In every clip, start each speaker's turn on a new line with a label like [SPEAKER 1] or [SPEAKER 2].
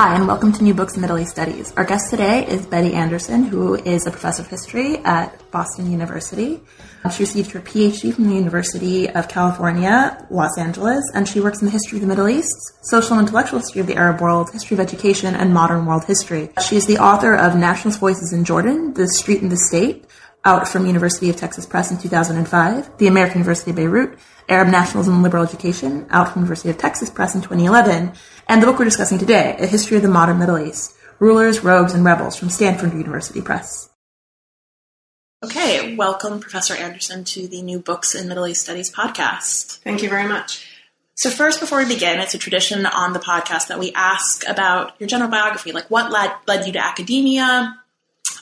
[SPEAKER 1] Hi, and welcome to New Books in Middle East Studies. Our guest today is Betty Anderson, who is a professor of history at Boston University. She received her PhD from the University of California, Los Angeles, and she works in the history of the Middle East, social and intellectual history of the Arab world, history of education, and modern world history. She is the author of Nationalist Voices in Jordan, The Street and the State, out from University of Texas Press in 2005, The American University of Beirut, Arab Nationalism and Liberal Education, out from University of Texas Press in 2011, and the book we're discussing today, A History of the Modern Middle East, Rulers, Rogues, and Rebels from Stanford University Press.
[SPEAKER 2] Okay, welcome, Professor Anderson, to the New Books in Middle East Studies podcast.
[SPEAKER 3] Thank you very much.
[SPEAKER 2] So, first, before we begin, it's a tradition on the podcast that we ask about your general biography, like what led, led you to academia,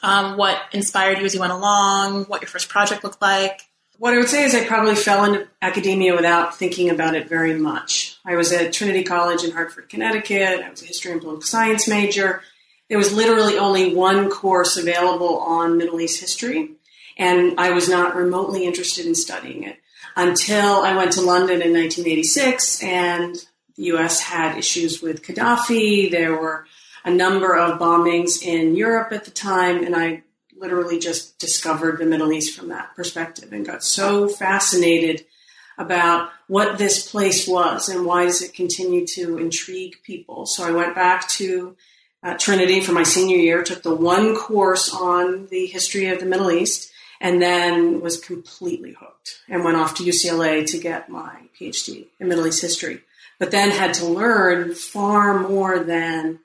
[SPEAKER 2] um, what inspired you as you went along, what your first project looked like.
[SPEAKER 3] What I would say is I probably fell into academia without thinking about it very much. I was at Trinity College in Hartford, Connecticut. I was a history and political science major. There was literally only one course available on Middle East history, and I was not remotely interested in studying it until I went to London in 1986 and the US had issues with Gaddafi. There were a number of bombings in Europe at the time, and I literally just discovered the Middle East from that perspective and got so fascinated about what this place was and why does it continue to intrigue people. So I went back to uh, Trinity for my senior year, took the one course on the history of the Middle East, and then was completely hooked and went off to UCLA to get my PhD in Middle East history. But then had to learn far more than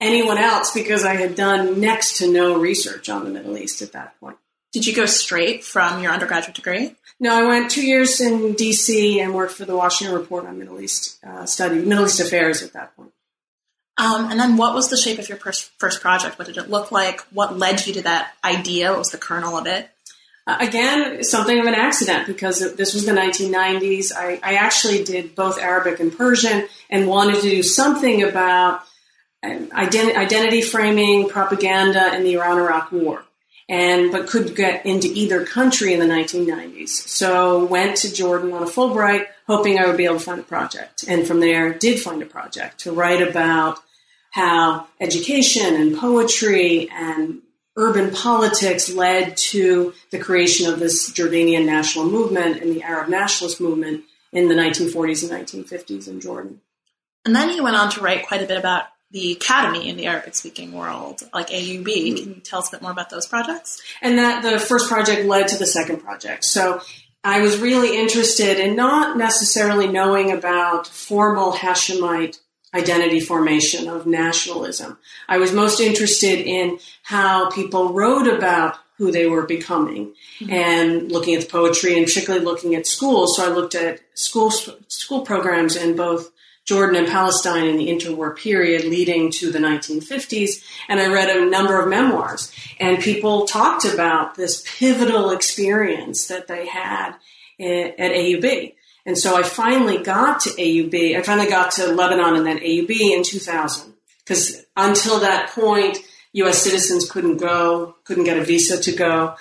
[SPEAKER 3] anyone else because I had done next to no research on the Middle East at that point.
[SPEAKER 2] Did you go straight from your undergraduate degree?
[SPEAKER 3] No, I went two years in D.C. and worked for the Washington Report on Middle East uh, study, Middle East affairs at that point.
[SPEAKER 2] Um, and then, what was the shape of your first, first project? What did it look like? What led you to that idea? What was the kernel of it?
[SPEAKER 3] Uh, again, something of an accident because this was the 1990s. I, I actually did both Arabic and Persian and wanted to do something about ident- identity framing, propaganda in the Iran-Iraq War, and but could get into either country in the 1990s. So went to Jordan on a Fulbright, hoping I would be able to find a project, and from there did find a project to write about how education and poetry and urban politics led to the creation of this Jordanian national movement and the Arab nationalist movement in the 1940s and 1950s in Jordan.
[SPEAKER 2] And then you went on to write quite a bit about the academy in the Arabic speaking world, like AUB. Mm-hmm. Can you tell us a bit more about those projects?
[SPEAKER 3] And that the first project led to the second project. So I was really interested in not necessarily knowing about formal Hashemite identity formation of nationalism. I was most interested in how people wrote about who they were becoming mm-hmm. and looking at the poetry and particularly looking at schools. So I looked at school school programs in both Jordan and Palestine in the interwar period leading to the 1950s. And I read a number of memoirs, and people talked about this pivotal experience that they had at AUB. And so I finally got to AUB. I finally got to Lebanon and then AUB in 2000. Because until that point, US citizens couldn't go, couldn't get a visa to go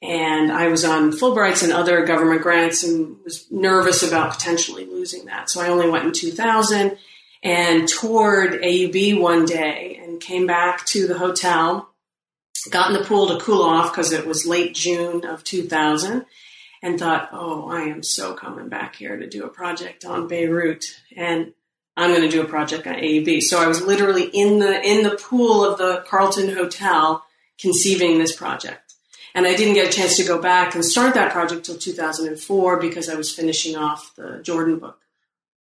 [SPEAKER 3] and I was on Fulbrights and other government grants and was nervous about potentially losing that. So I only went in 2000 and toured AUB one day and came back to the hotel, got in the pool to cool off because it was late June of 2000 and thought, oh, I am so coming back here to do a project on Beirut and I'm going to do a project on AUB. So I was literally in the, in the pool of the Carlton Hotel conceiving this project. And I didn't get a chance to go back and start that project till 2004 because I was finishing off the Jordan book.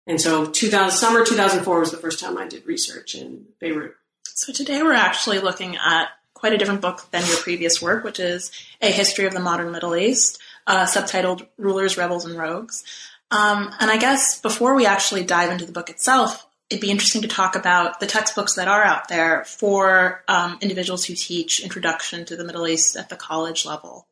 [SPEAKER 3] And so 2000, summer 2004 was the first time I did research in Beirut.
[SPEAKER 2] So today we're actually looking at quite a different book than your previous work, which is A History of the Modern Middle East. uh, subtitled Rulers, Rebels, and Rogues. Um, and I guess before we actually dive into the book itself, it'd be interesting to talk about the textbooks that are out there for um, individuals who teach Introduction to the Middle East at the college level.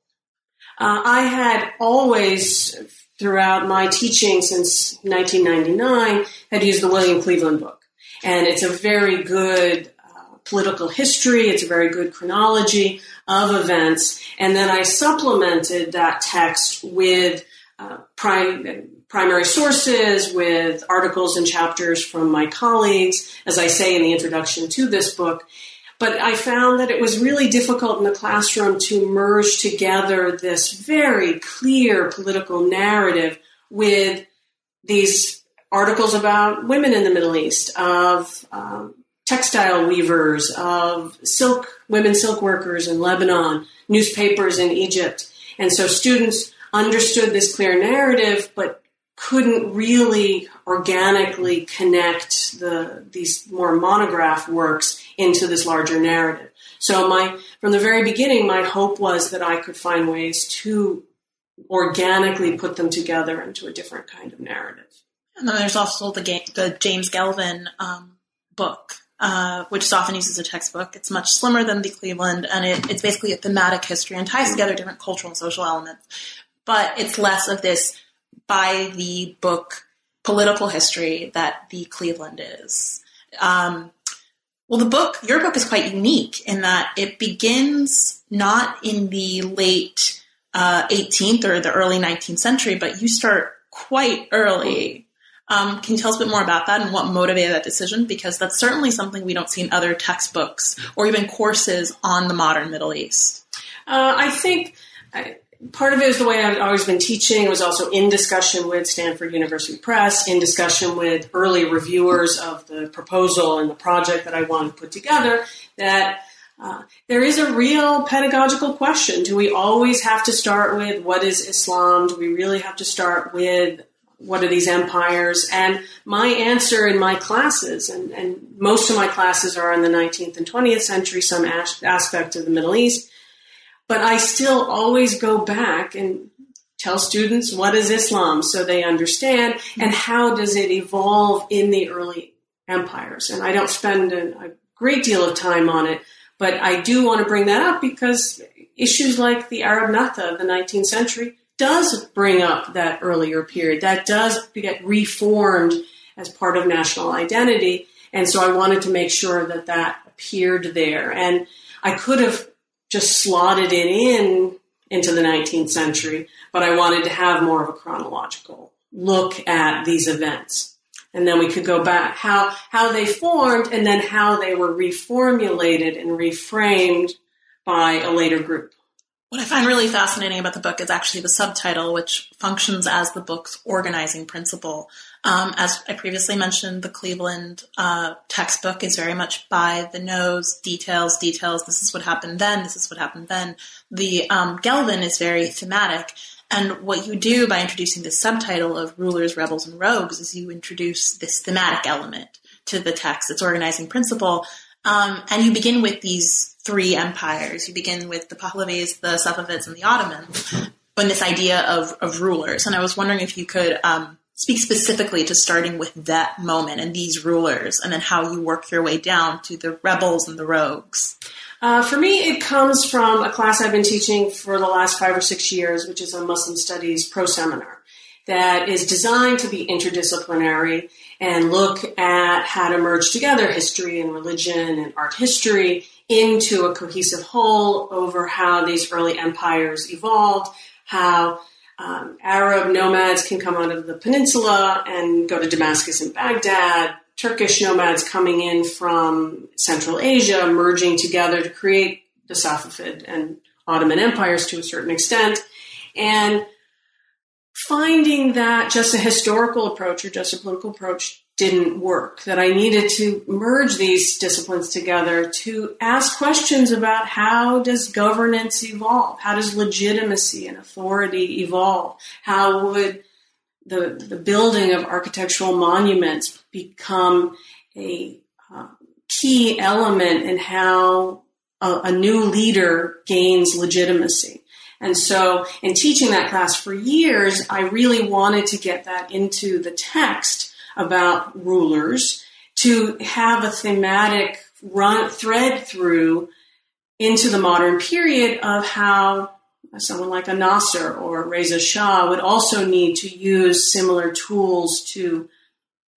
[SPEAKER 3] Uh, I had always, throughout my teaching since 1999, had used the William Cleveland book. And it's a very good uh, political history, it's a very good chronology of events. And then I supplemented that text with uh, prime, primary sources, with articles and chapters from my colleagues, as I say in the introduction to this book. But I found that it was really difficult in the classroom to merge together this very clear political narrative with these articles about women in the Middle East, of um, textile weavers, of silk women silk workers in Lebanon, newspapers in Egypt, and so students understood this clear narrative, but couldn't really organically connect the these more monograph works into this larger narrative. So my from the very beginning, my hope was that I could find ways to organically put them together into a different kind of narrative.
[SPEAKER 2] And then there's also the, the James Gelvin um, book, uh, which is often used as a textbook. It's much slimmer than the Cleveland, and it, it's basically a thematic history and ties together different cultural and social elements. But it's less of this by the book political history that the Cleveland is. Um, well, the book, your book is quite unique in that it begins not in the late uh, 18th or the early 19th century, but you start quite early. Um, can you tell us a bit more about that and what motivated that decision? Because that's certainly something we don't see in other textbooks or even courses on the modern Middle East.
[SPEAKER 3] Uh, I think I, part of it is the way I've always been teaching. It was also in discussion with Stanford University Press, in discussion with early reviewers of the proposal and the project that I wanted to put together, that uh, there is a real pedagogical question. Do we always have to start with what is Islam? Do we really have to start with what are these empires? And my answer in my classes, and, and most of my classes are in the 19th and 20th century, some as- aspect of the Middle East, but I still always go back and tell students what is Islam so they understand and how does it evolve in the early empires. And I don't spend a, a great deal of time on it, but I do want to bring that up because issues like the Arab Nahda of the 19th century does bring up that earlier period. That does get reformed as part of national identity. And so I wanted to make sure that that appeared there. And I could have just slotted it in into the 19th century, but I wanted to have more of a chronological look at these events. And then we could go back how how they formed and then how they were reformulated and reframed by a later group.
[SPEAKER 2] What I find really fascinating about the book is actually the subtitle, which functions as the book's organizing principle. Um, as I previously mentioned, the Cleveland uh, textbook is very much by the nose, details, details. This is what happened then. This is what happened then. The um, Gelvin is very thematic. And what you do by introducing this subtitle of rulers, rebels, and rogues is you introduce this thematic element to the text, its organizing principle. Um, and you begin with these three empires. You begin with the Pahlavis, the Safavids, and the Ottomans, and this idea of, of rulers. And I was wondering if you could um, speak specifically to starting with that moment and these rulers, and then how you work your way down to the rebels and the rogues.
[SPEAKER 3] Uh, for me, it comes from a class I've been teaching for the last five or six years, which is a Muslim Studies pro seminar that is designed to be interdisciplinary and look at how to merge together history and religion and art history into a cohesive whole over how these early empires evolved, how um, Arab nomads can come out of the peninsula and go to Damascus and Baghdad, Turkish nomads coming in from Central Asia, merging together to create the Safavid and Ottoman empires to a certain extent, and finding that just a historical approach or just a political approach didn't work, that I needed to merge these disciplines together to ask questions about how does governance evolve? How does legitimacy and authority evolve? How would the, the building of architectural monuments become a uh, key element in how a, a new leader gains legitimacy? And so, in teaching that class for years, I really wanted to get that into the text about rulers to have a thematic run thread through into the modern period of how someone like a Nasser or Reza Shah would also need to use similar tools to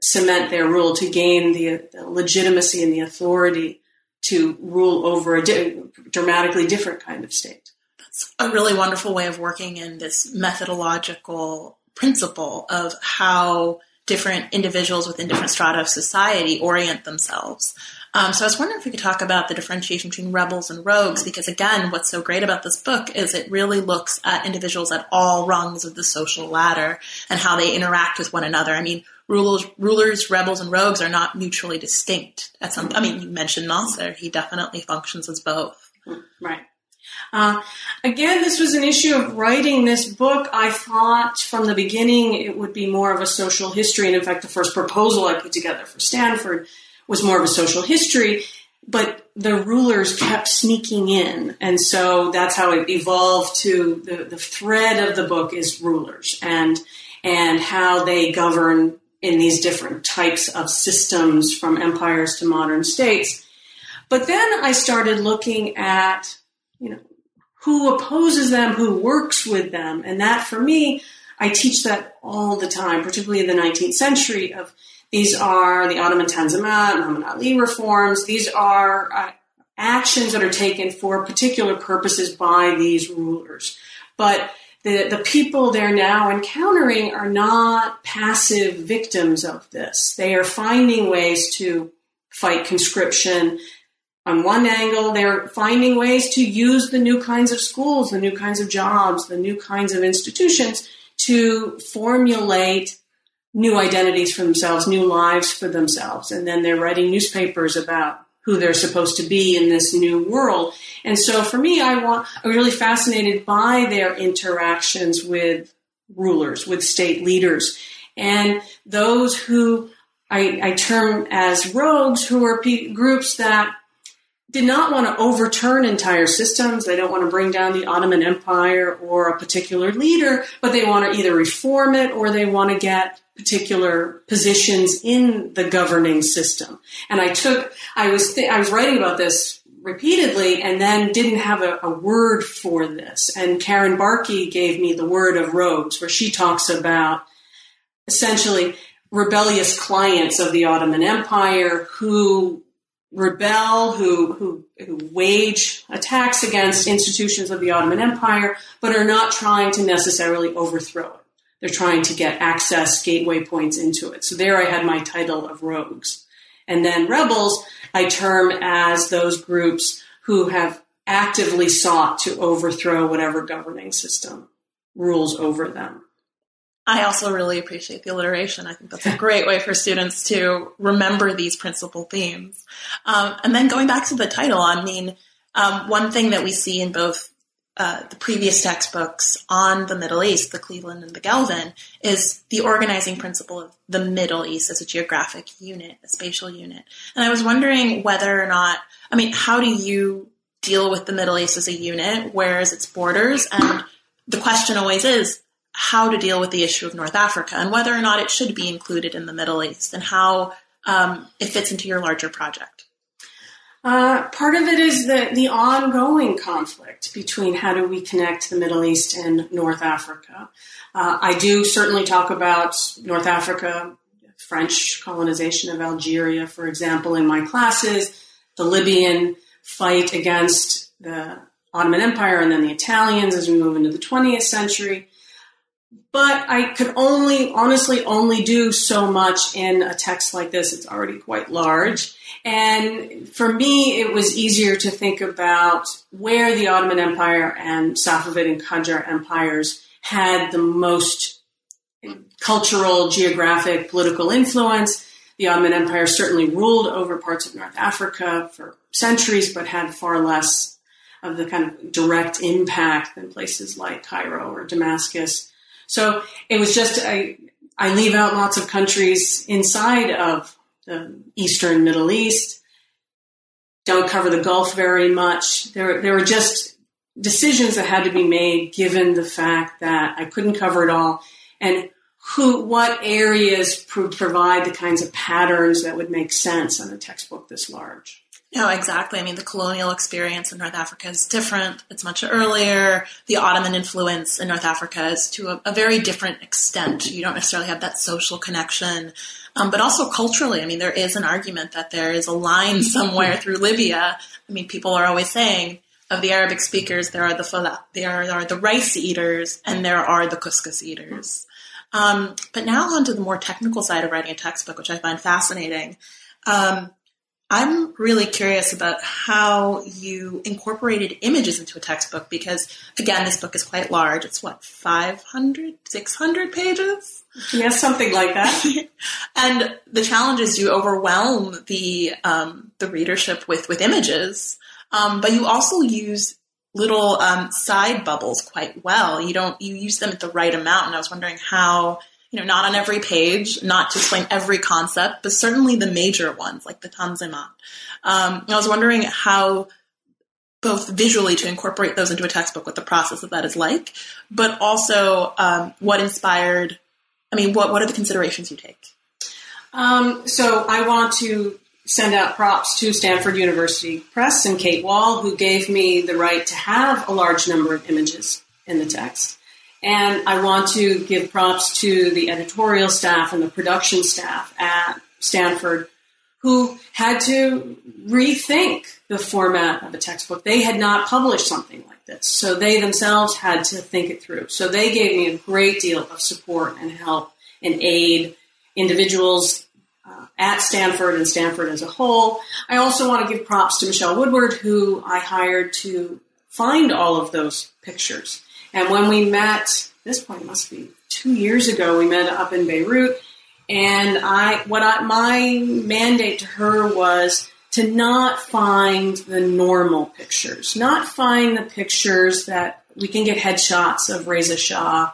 [SPEAKER 3] cement their rule, to gain the, the legitimacy and the authority to rule over a di- dramatically different kind of state.
[SPEAKER 2] That's a really wonderful way of working in this methodological principle of how different individuals within different strata of society orient themselves. Um, so I was wondering if we could talk about the differentiation between rebels and rogues, because again, what's so great about this book is it really looks at individuals at all rungs of the social ladder and how they interact with one another. I mean, rulers, rulers, rebels, and rogues are not mutually distinct. At some, I mean, you mentioned Nasser; he definitely functions as both.
[SPEAKER 3] Right. Uh, again, this was an issue of writing this book. I thought from the beginning it would be more of a social history, and in fact, the first proposal I put together for Stanford was more of a social history, but the rulers kept sneaking in. And so that's how it evolved to the, the thread of the book is rulers and, and how they govern in these different types of systems from empires to modern states. But then I started looking at, you know, who opposes them, who works with them. And that for me, I teach that all the time, particularly in the 19th century of these are the Ottoman Tanzimat, Muhammad Ali reforms. These are uh, actions that are taken for particular purposes by these rulers. But the, the people they're now encountering are not passive victims of this. They are finding ways to fight conscription. On one angle, they're finding ways to use the new kinds of schools, the new kinds of jobs, the new kinds of institutions to formulate new identities for themselves, new lives for themselves. And then they're writing newspapers about who they're supposed to be in this new world. And so for me, I want, I'm really fascinated by their interactions with rulers, with state leaders, and those who I, I term as rogues, who are pe- groups that did not want to overturn entire systems. They don't want to bring down the Ottoman Empire or a particular leader, but they want to either reform it or they want to get particular positions in the governing system. And I took, I was, th- I was writing about this repeatedly and then didn't have a, a, word for this. And Karen Barkey gave me the word of rogues, where she talks about essentially rebellious clients of the Ottoman Empire who rebel, who, who, who wage attacks against institutions of the Ottoman Empire, but are not trying to necessarily overthrow it. They're trying to get access gateway points into it. So there I had my title of rogues. And then rebels, I term as those groups who have actively sought to overthrow whatever governing system rules over them.
[SPEAKER 2] I also really appreciate the alliteration. I think that's a great way for students to remember these principal themes. Um, and then going back to the title, I mean, um, one thing that we see in both uh, the previous textbooks on the Middle East, the Cleveland and the Gelvin, is the organizing principle of the Middle East as a geographic unit, a spatial unit. And I was wondering whether or not, I mean, how do you deal with the Middle East as a unit? Where is its borders? And the question always is how to deal with the issue of North Africa and whether or not it should be included in the Middle East and how um, it fits into your larger project.
[SPEAKER 3] Uh, part of it is the, the ongoing conflict between how do we connect the Middle East and North Africa. Uh, I do certainly talk about North Africa, French colonization of Algeria, for example, in my classes, the Libyan fight against the Ottoman Empire and then the Italians as we move into the 20th century but I could only, honestly, only do so much in a text like this. It's already quite large. And for me, it was easier to think about where the Ottoman Empire and Safavid and Qajar empires had the most cultural, geographic, political influence. The Ottoman Empire certainly ruled over parts of North Africa for centuries, but had far less of the kind of direct impact than places like Cairo or Damascus. So it was just I I leave out lots of countries inside of the Eastern Middle East. Don't cover the Gulf very much. There there were just decisions that had to be made given the fact that I couldn't cover it all and who, what areas pro- provide the kinds of patterns that would make sense on a textbook this large.
[SPEAKER 2] No, exactly. I mean, the colonial experience in North Africa is different. It's much earlier. The Ottoman influence in North Africa is to a, a very different extent. You don't necessarily have that social connection. Um, but also culturally, I mean, there is an argument that there is a line somewhere through Libya. I mean, people are always saying of the Arabic speakers, there are the fala, there are the rice eaters, and there are the couscous eaters. Um, but now onto the more technical side of writing a textbook, which I find fascinating. Um, I'm really curious about how you incorporated images into a textbook because, again, this book is quite large. It's what, 500, 600 pages?
[SPEAKER 3] Yeah, something like that.
[SPEAKER 2] and the challenge is you overwhelm the, um, the readership with, with images, um, but you also use little um, side bubbles quite well. You don't, you use them at the right amount. And I was wondering how you know, not on every page, not to explain every concept, but certainly the major ones like the Tanzimat. Um, I was wondering how both visually to incorporate those into a textbook, what the process of that is like, but also um, what inspired. I mean, what what are the considerations you take?
[SPEAKER 3] Um, so I want to send out props to Stanford University Press and Kate Wahl, who gave me the right to have a large number of images in the text. And I want to give props to the editorial staff and the production staff at Stanford who had to rethink the format of a textbook. They had not published something like this, so they themselves had to think it through. So they gave me a great deal of support and help and aid individuals uh, at Stanford and Stanford as a whole. I also want to give props to Michelle Woodward, who I hired to find all of those pictures. And when we met, this point must be two years ago, we met up in Beirut. And I, what I, my mandate to her was to not find the normal pictures, not find the pictures that we can get headshots of Reza Shah,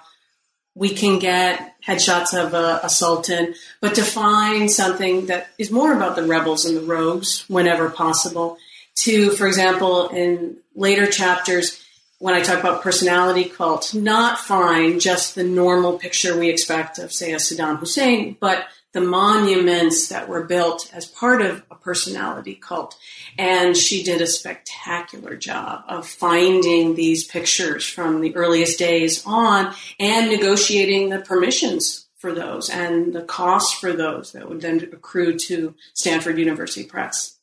[SPEAKER 3] we can get headshots of a, a, sultan, but to find something that is more about the rebels and the rogues whenever possible. To, for example, in later chapters, when I talk about personality cult, not find just the normal picture we expect of, say, a Saddam Hussein, but the monuments that were built as part of a personality cult. And she did a spectacular job of finding these pictures from the earliest days on and negotiating the permissions for those and the costs for those that would then accrue to Stanford University Press.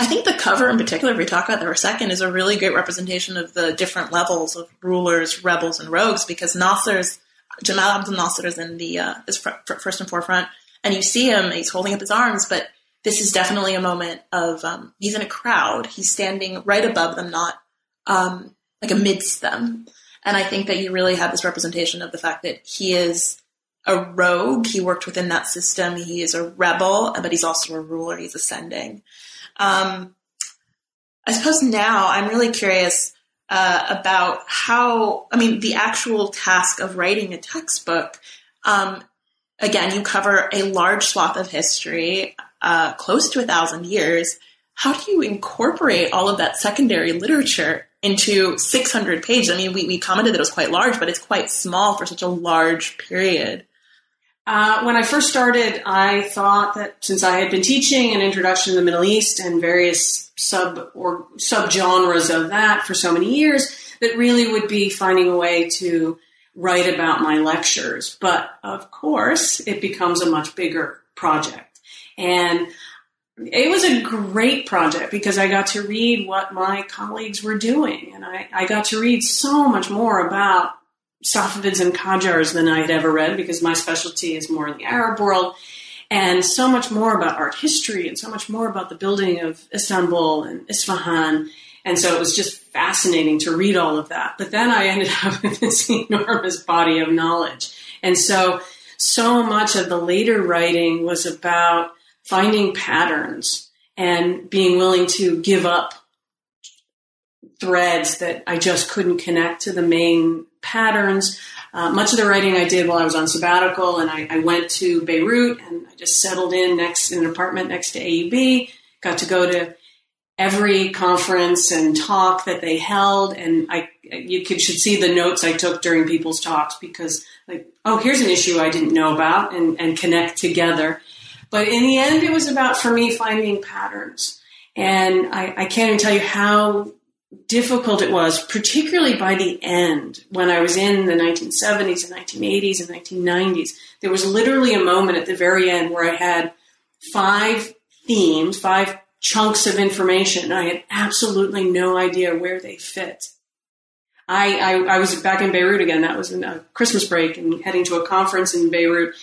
[SPEAKER 2] I think the cover in particular, if we talk about that for a second, is a really great representation of the different levels of rulers, rebels, and rogues because Nasser's, Jamal Abdel Nasser is in the, uh, is first and forefront. And you see him, he's holding up his arms, but this is definitely a moment of, um, he's in a crowd. He's standing right above them, not, um, like amidst them. And I think that you really have this representation of the fact that he is a rogue. He worked within that system. He is a rebel, but he's also a ruler. He's ascending. Um, I suppose now I'm really curious uh, about how, I mean, the actual task of writing a textbook. Um, again, you cover a large swath of history, uh, close to a thousand years. How do you incorporate all of that secondary literature into 600 pages? I mean, we, we commented that it was quite large, but it's quite small for such a large period.
[SPEAKER 3] Uh, when I first started, I thought that since I had been teaching an introduction to the Middle East and various sub or subgenres of that for so many years, that really would be finding a way to write about my lectures. But of course, it becomes a much bigger project. And it was a great project because I got to read what my colleagues were doing. And I, I got to read so much more about Safavids and Qajars than I had ever read because my specialty is more in the Arab world and so much more about art history and so much more about the building of Istanbul and Isfahan. And so it was just fascinating to read all of that. But then I ended up with this enormous body of knowledge. And so, so much of the later writing was about finding patterns and being willing to give up threads that I just couldn't connect to the main patterns. Uh, much of the writing I did while I was on sabbatical, and I, I, went to Beirut and I just settled in next in an apartment next to AUB. Got to go to every conference and talk that they held, and I you could should see the notes I took during people's talks because like oh here's an issue I didn't know about and and connect together. But in the end, it was about for me finding patterns, and I, I can't even tell you how difficult it was, particularly by the end when I was in the 1970s and 1980s and 1990s. There was literally a moment at the very end where I had five themes, five chunks of information. and I had absolutely no idea where they fit. I, I, I was back in Beirut again. That was in a Christmas break and heading to a conference in Beirut.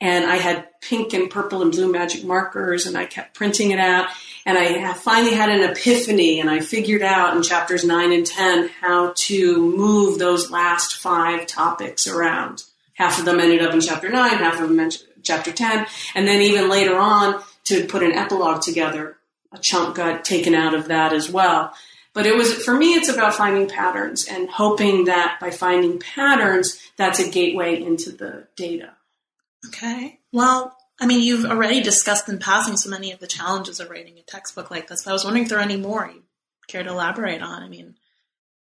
[SPEAKER 3] And I had pink and purple and blue magic markers and I kept printing it out. And I finally had an epiphany and I figured out in chapters nine and 10 how to move those last five topics around. Half of them ended up in chapter nine, half of them in chapter 10. And then even later on to put an epilogue together, a chunk got taken out of that as well. But it was, for me, it's about finding patterns and hoping that by finding patterns, that's a gateway into the data.
[SPEAKER 2] Okay. Well, I mean, you've already discussed in passing so many of the challenges of writing a textbook like this, but I was wondering if there are any more you care to elaborate on. I mean,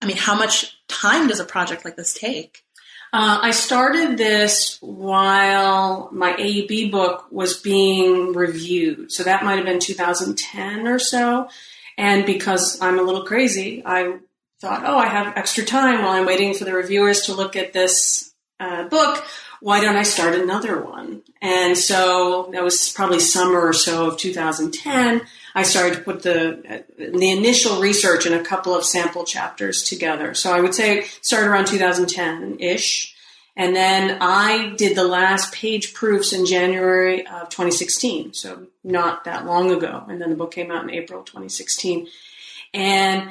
[SPEAKER 2] I mean, how much time does a project like this take?
[SPEAKER 3] Uh, I started this while my AUB book was being reviewed. So that might have been 2010 or so. And because I'm a little crazy, I thought, oh, I have extra time while I'm waiting for the reviewers to look at this uh, book why don't I start another one? And so that was probably summer or so of 2010. I started to put the uh, the initial research and a couple of sample chapters together. So I would say started around 2010 ish. And then I did the last page proofs in January of 2016, so not that long ago. And then the book came out in April 2016. And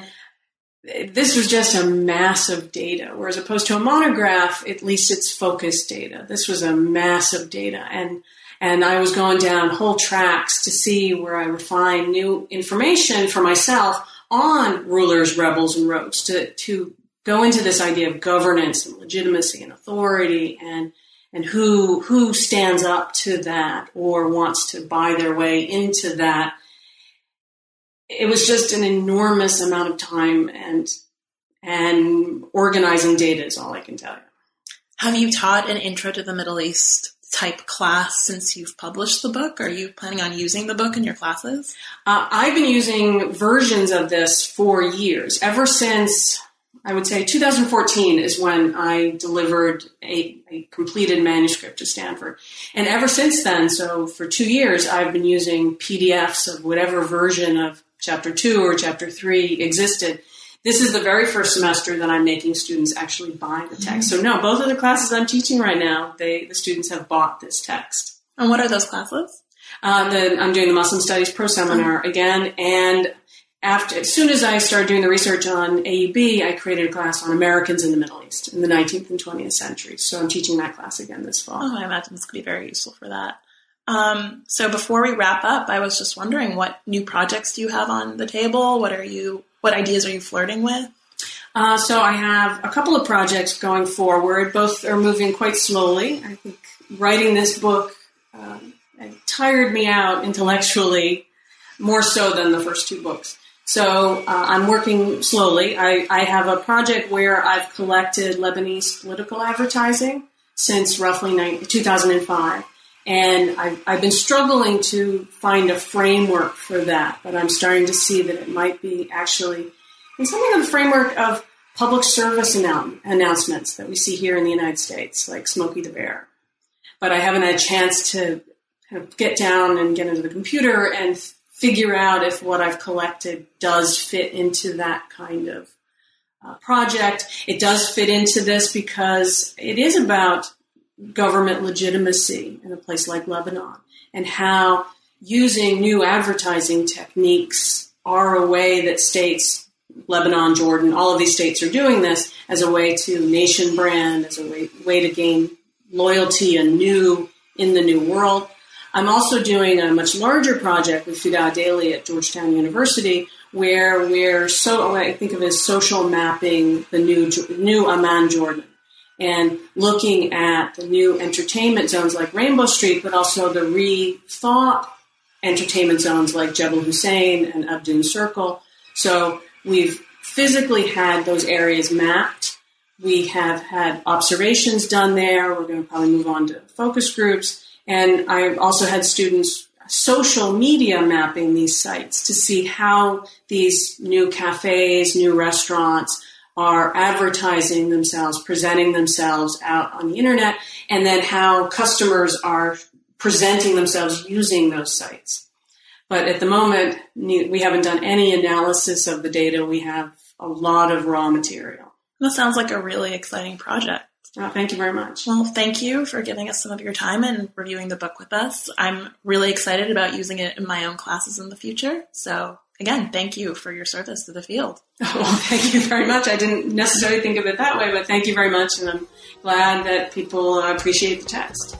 [SPEAKER 3] this was just a massive data, whereas opposed to a monograph, at least it's focused data. This was a massive data, and and I was going down whole tracks to see where I would find new information for myself on rulers, rebels, and rogues to to go into this idea of governance and legitimacy and authority and and who who stands up to that or wants to buy their way into that it was just an enormous amount of time and and organizing data is all I can tell you.
[SPEAKER 2] Have you taught an intro to the Middle East type class since you've published the book? Are you planning on using the book in your classes?
[SPEAKER 3] Uh, I've been using versions of this for years, ever since I would say 2014 is when I delivered a, a, completed manuscript to Stanford. And ever since then, so for two years, I've been using PDFs of whatever version of chapter two or chapter three existed. This is the very first semester that I'm making students actually buy the text. So no, both of the classes I'm teaching right now, they the students have bought this text.
[SPEAKER 2] And what are those classes?
[SPEAKER 3] Uh, the, I'm doing the Muslim Studies Pro Seminar again, and after as soon as I started doing the research on AUB, I created a class on Americans in the Middle East in the 19th and 20th centuries. So I'm teaching that class again this fall.
[SPEAKER 2] Oh, I imagine this could be very useful for that. Um, so before we wrap up, I was just wondering what new projects do you have on the table? What are you? What ideas are you flirting with?
[SPEAKER 3] Uh, so I have a couple of projects going forward. Both are moving quite slowly. I think writing this book uh, tired me out intellectually more so than the first two books. So uh, I'm working slowly. I, I, have a project where I've collected Lebanese political advertising since roughly 90, 2005. And I've, I've been struggling to find a framework for that, but I'm starting to see that it might be actually in something of the framework of public service annou- announcements that we see here in the United States, like Smokey the Bear. But I haven't had a chance to kind of get down and get into the computer and figure out if what I've collected does fit into that kind of uh, project. It does fit into this because it is about government legitimacy in a place like Lebanon and how using new advertising techniques are a way that states, Lebanon, Jordan, all of these states are doing this as a way to nation brand, as a way, way to gain loyalty anew in the new world. I'm also doing a much larger project with Fida Adely at Georgetown University, where we're so I think of as social mapping the new new Amman Jordan and looking at the new entertainment zones like Rainbow Street, but also the rethought entertainment zones like Jebel Hussein and Abdoun Circle. So we've physically had those areas mapped. We have had observations done there. We're going to probably move on to focus groups. And I've also had students social media mapping these sites to see how these new cafes, new restaurants are advertising themselves, presenting themselves out on the internet, and then how customers are presenting themselves using those sites. But at the moment, we haven't done any analysis of the data. We have a lot of raw material.
[SPEAKER 2] That sounds like a really exciting project.
[SPEAKER 3] Oh, thank you very much.
[SPEAKER 2] Well, thank you for giving us some of your time and reviewing the book with us. I'm really excited about using it in my own classes in the future. So, again, thank you for your service to the field.
[SPEAKER 3] Well, thank you very much. I didn't necessarily think of it that way, but thank you very much. And I'm glad that people appreciate the text.